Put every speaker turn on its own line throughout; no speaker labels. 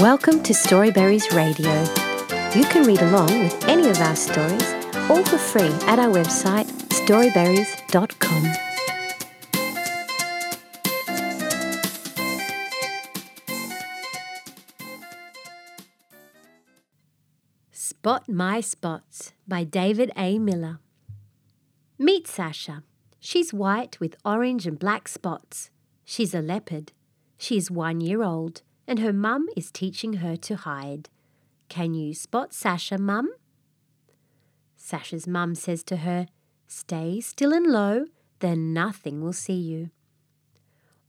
Welcome to Storyberries Radio. You can read along with any of our stories, all for free at our website storyberries.com. Spot My Spots by David A. Miller. Meet Sacha. She's white with orange and black spots. She's a leopard. She's one year old, and her mum is teaching her to hide. Can you spot Sacha, mum? Sacha's mum says to her, Stay still and low, then nothing will see you.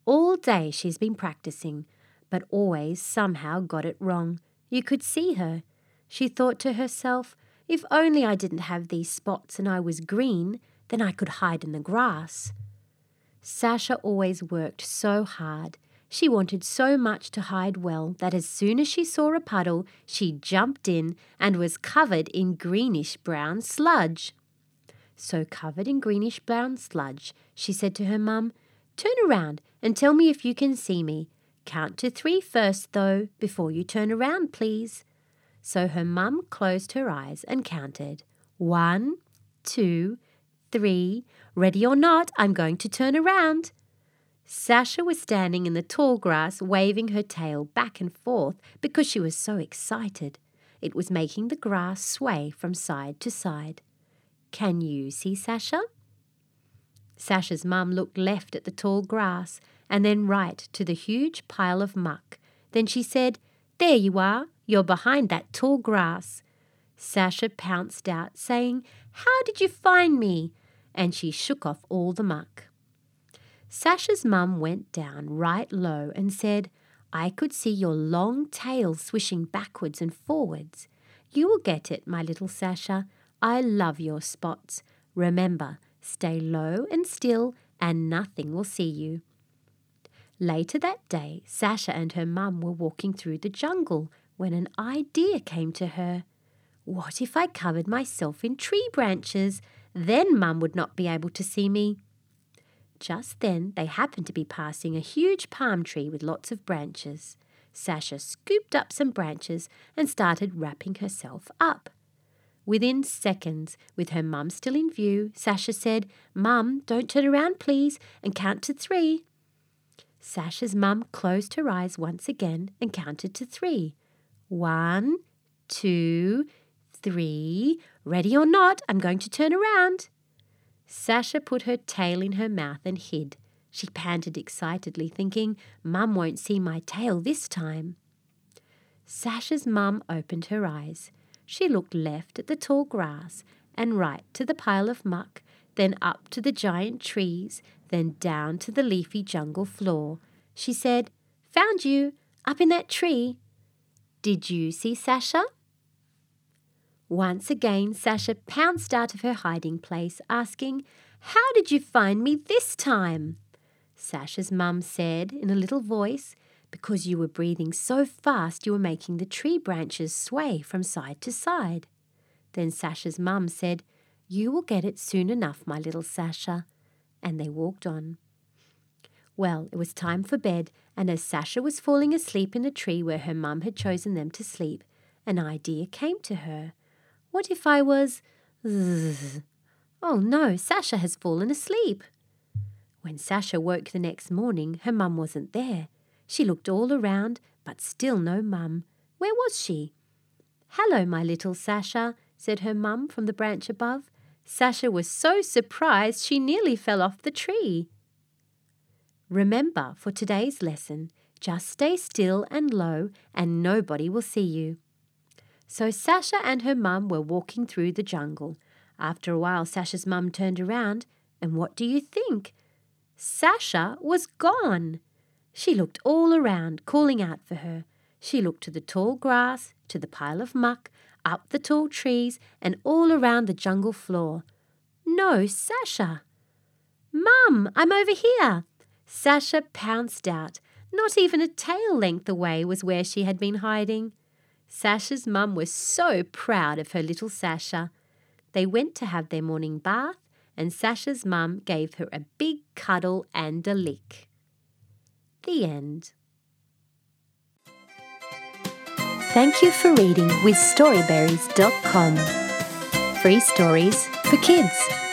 All day she's been practicing, but always somehow got it wrong. You could see her. She thought to herself, if only I didn't have these spots and I was green, then I could hide in the grass. Sacha always worked so hard. She wanted so much to hide well that as soon as she saw a puddle, she jumped in and was covered in greenish brown sludge. So covered in greenish brown sludge, she said to her mum, Turn around and tell me if you can see me. Count to three first, though, before you turn around, please. So her mum closed her eyes and counted. One, two, three. Ready or not, I'm going to turn around. Sacha was standing in the tall grass, waving her tail back and forth because she was so excited. It was making the grass sway from side to side. Can you see Sacha? Sacha's mum looked left at the tall grass and then right to the huge pile of muck. Then she said, There you are. You're behind that tall grass. Sacha pounced out, saying, How did you find me? And she shook off all the muck. Sacha's mum went down right low and said, I could see your long tail swishing backwards and forwards. You will get it, my little Sacha. I love your spots. Remember, stay low and still, and nothing will see you. Later that day, Sacha and her mum were walking through the jungle when an idea came to her. What if I covered myself in tree branches? Then mum would not be able to see me. Just then they happened to be passing a huge palm tree with lots of branches. Sacha scooped up some branches and started wrapping herself up. Within seconds, with her mum still in view, Sacha said, Mum, don't turn around, please, and count to three. Sacha's mum closed her eyes once again and counted to three. One, two, three. Ready or not, I'm going to turn around. Sacha put her tail in her mouth and hid. She panted excitedly, thinking, Mum won't see my tail this time. Sacha's mum opened her eyes. She looked left at the tall grass and right to the pile of muck, then up to the giant trees, then down to the leafy jungle floor. She said, Found you, up in that tree. Did you see Sacha? Once again, Sacha pounced out of her hiding place, asking, How did you find me this time? Sacha's mum said in a little voice, Because you were breathing so fast you were making the tree branches sway from side to side. Then Sacha's mum said, You will get it soon enough, my little Sacha. And they walked on. Well, it was time for bed, and as Sacha was falling asleep in a tree where her mum had chosen them to sleep, an idea came to her. What if I was. Zzz. Oh no, Sacha has fallen asleep. When Sacha woke the next morning, her mum wasn't there. She looked all around, but still no mum. Where was she? Hello, my little Sacha, said her mum from the branch above. Sacha was so surprised she nearly fell off the tree. Remember, for today's lesson, just stay still and low, and nobody will see you. So Sacha and her mum were walking through the jungle. After a while, Sacha's mum turned around, and what do you think? Sacha was gone. She looked all around, calling out for her. She looked to the tall grass, to the pile of muck, up the tall trees, and all around the jungle floor. No Sacha. Mum, I'm over here. Sacha pounced out. Not even a tail length away was where she had been hiding. Sacha's mum was so proud of her little Sacha. They went to have their morning bath, and Sacha's mum gave her a big cuddle and a lick. The end. Thank you for reading with Storyberries.com. Free stories for kids.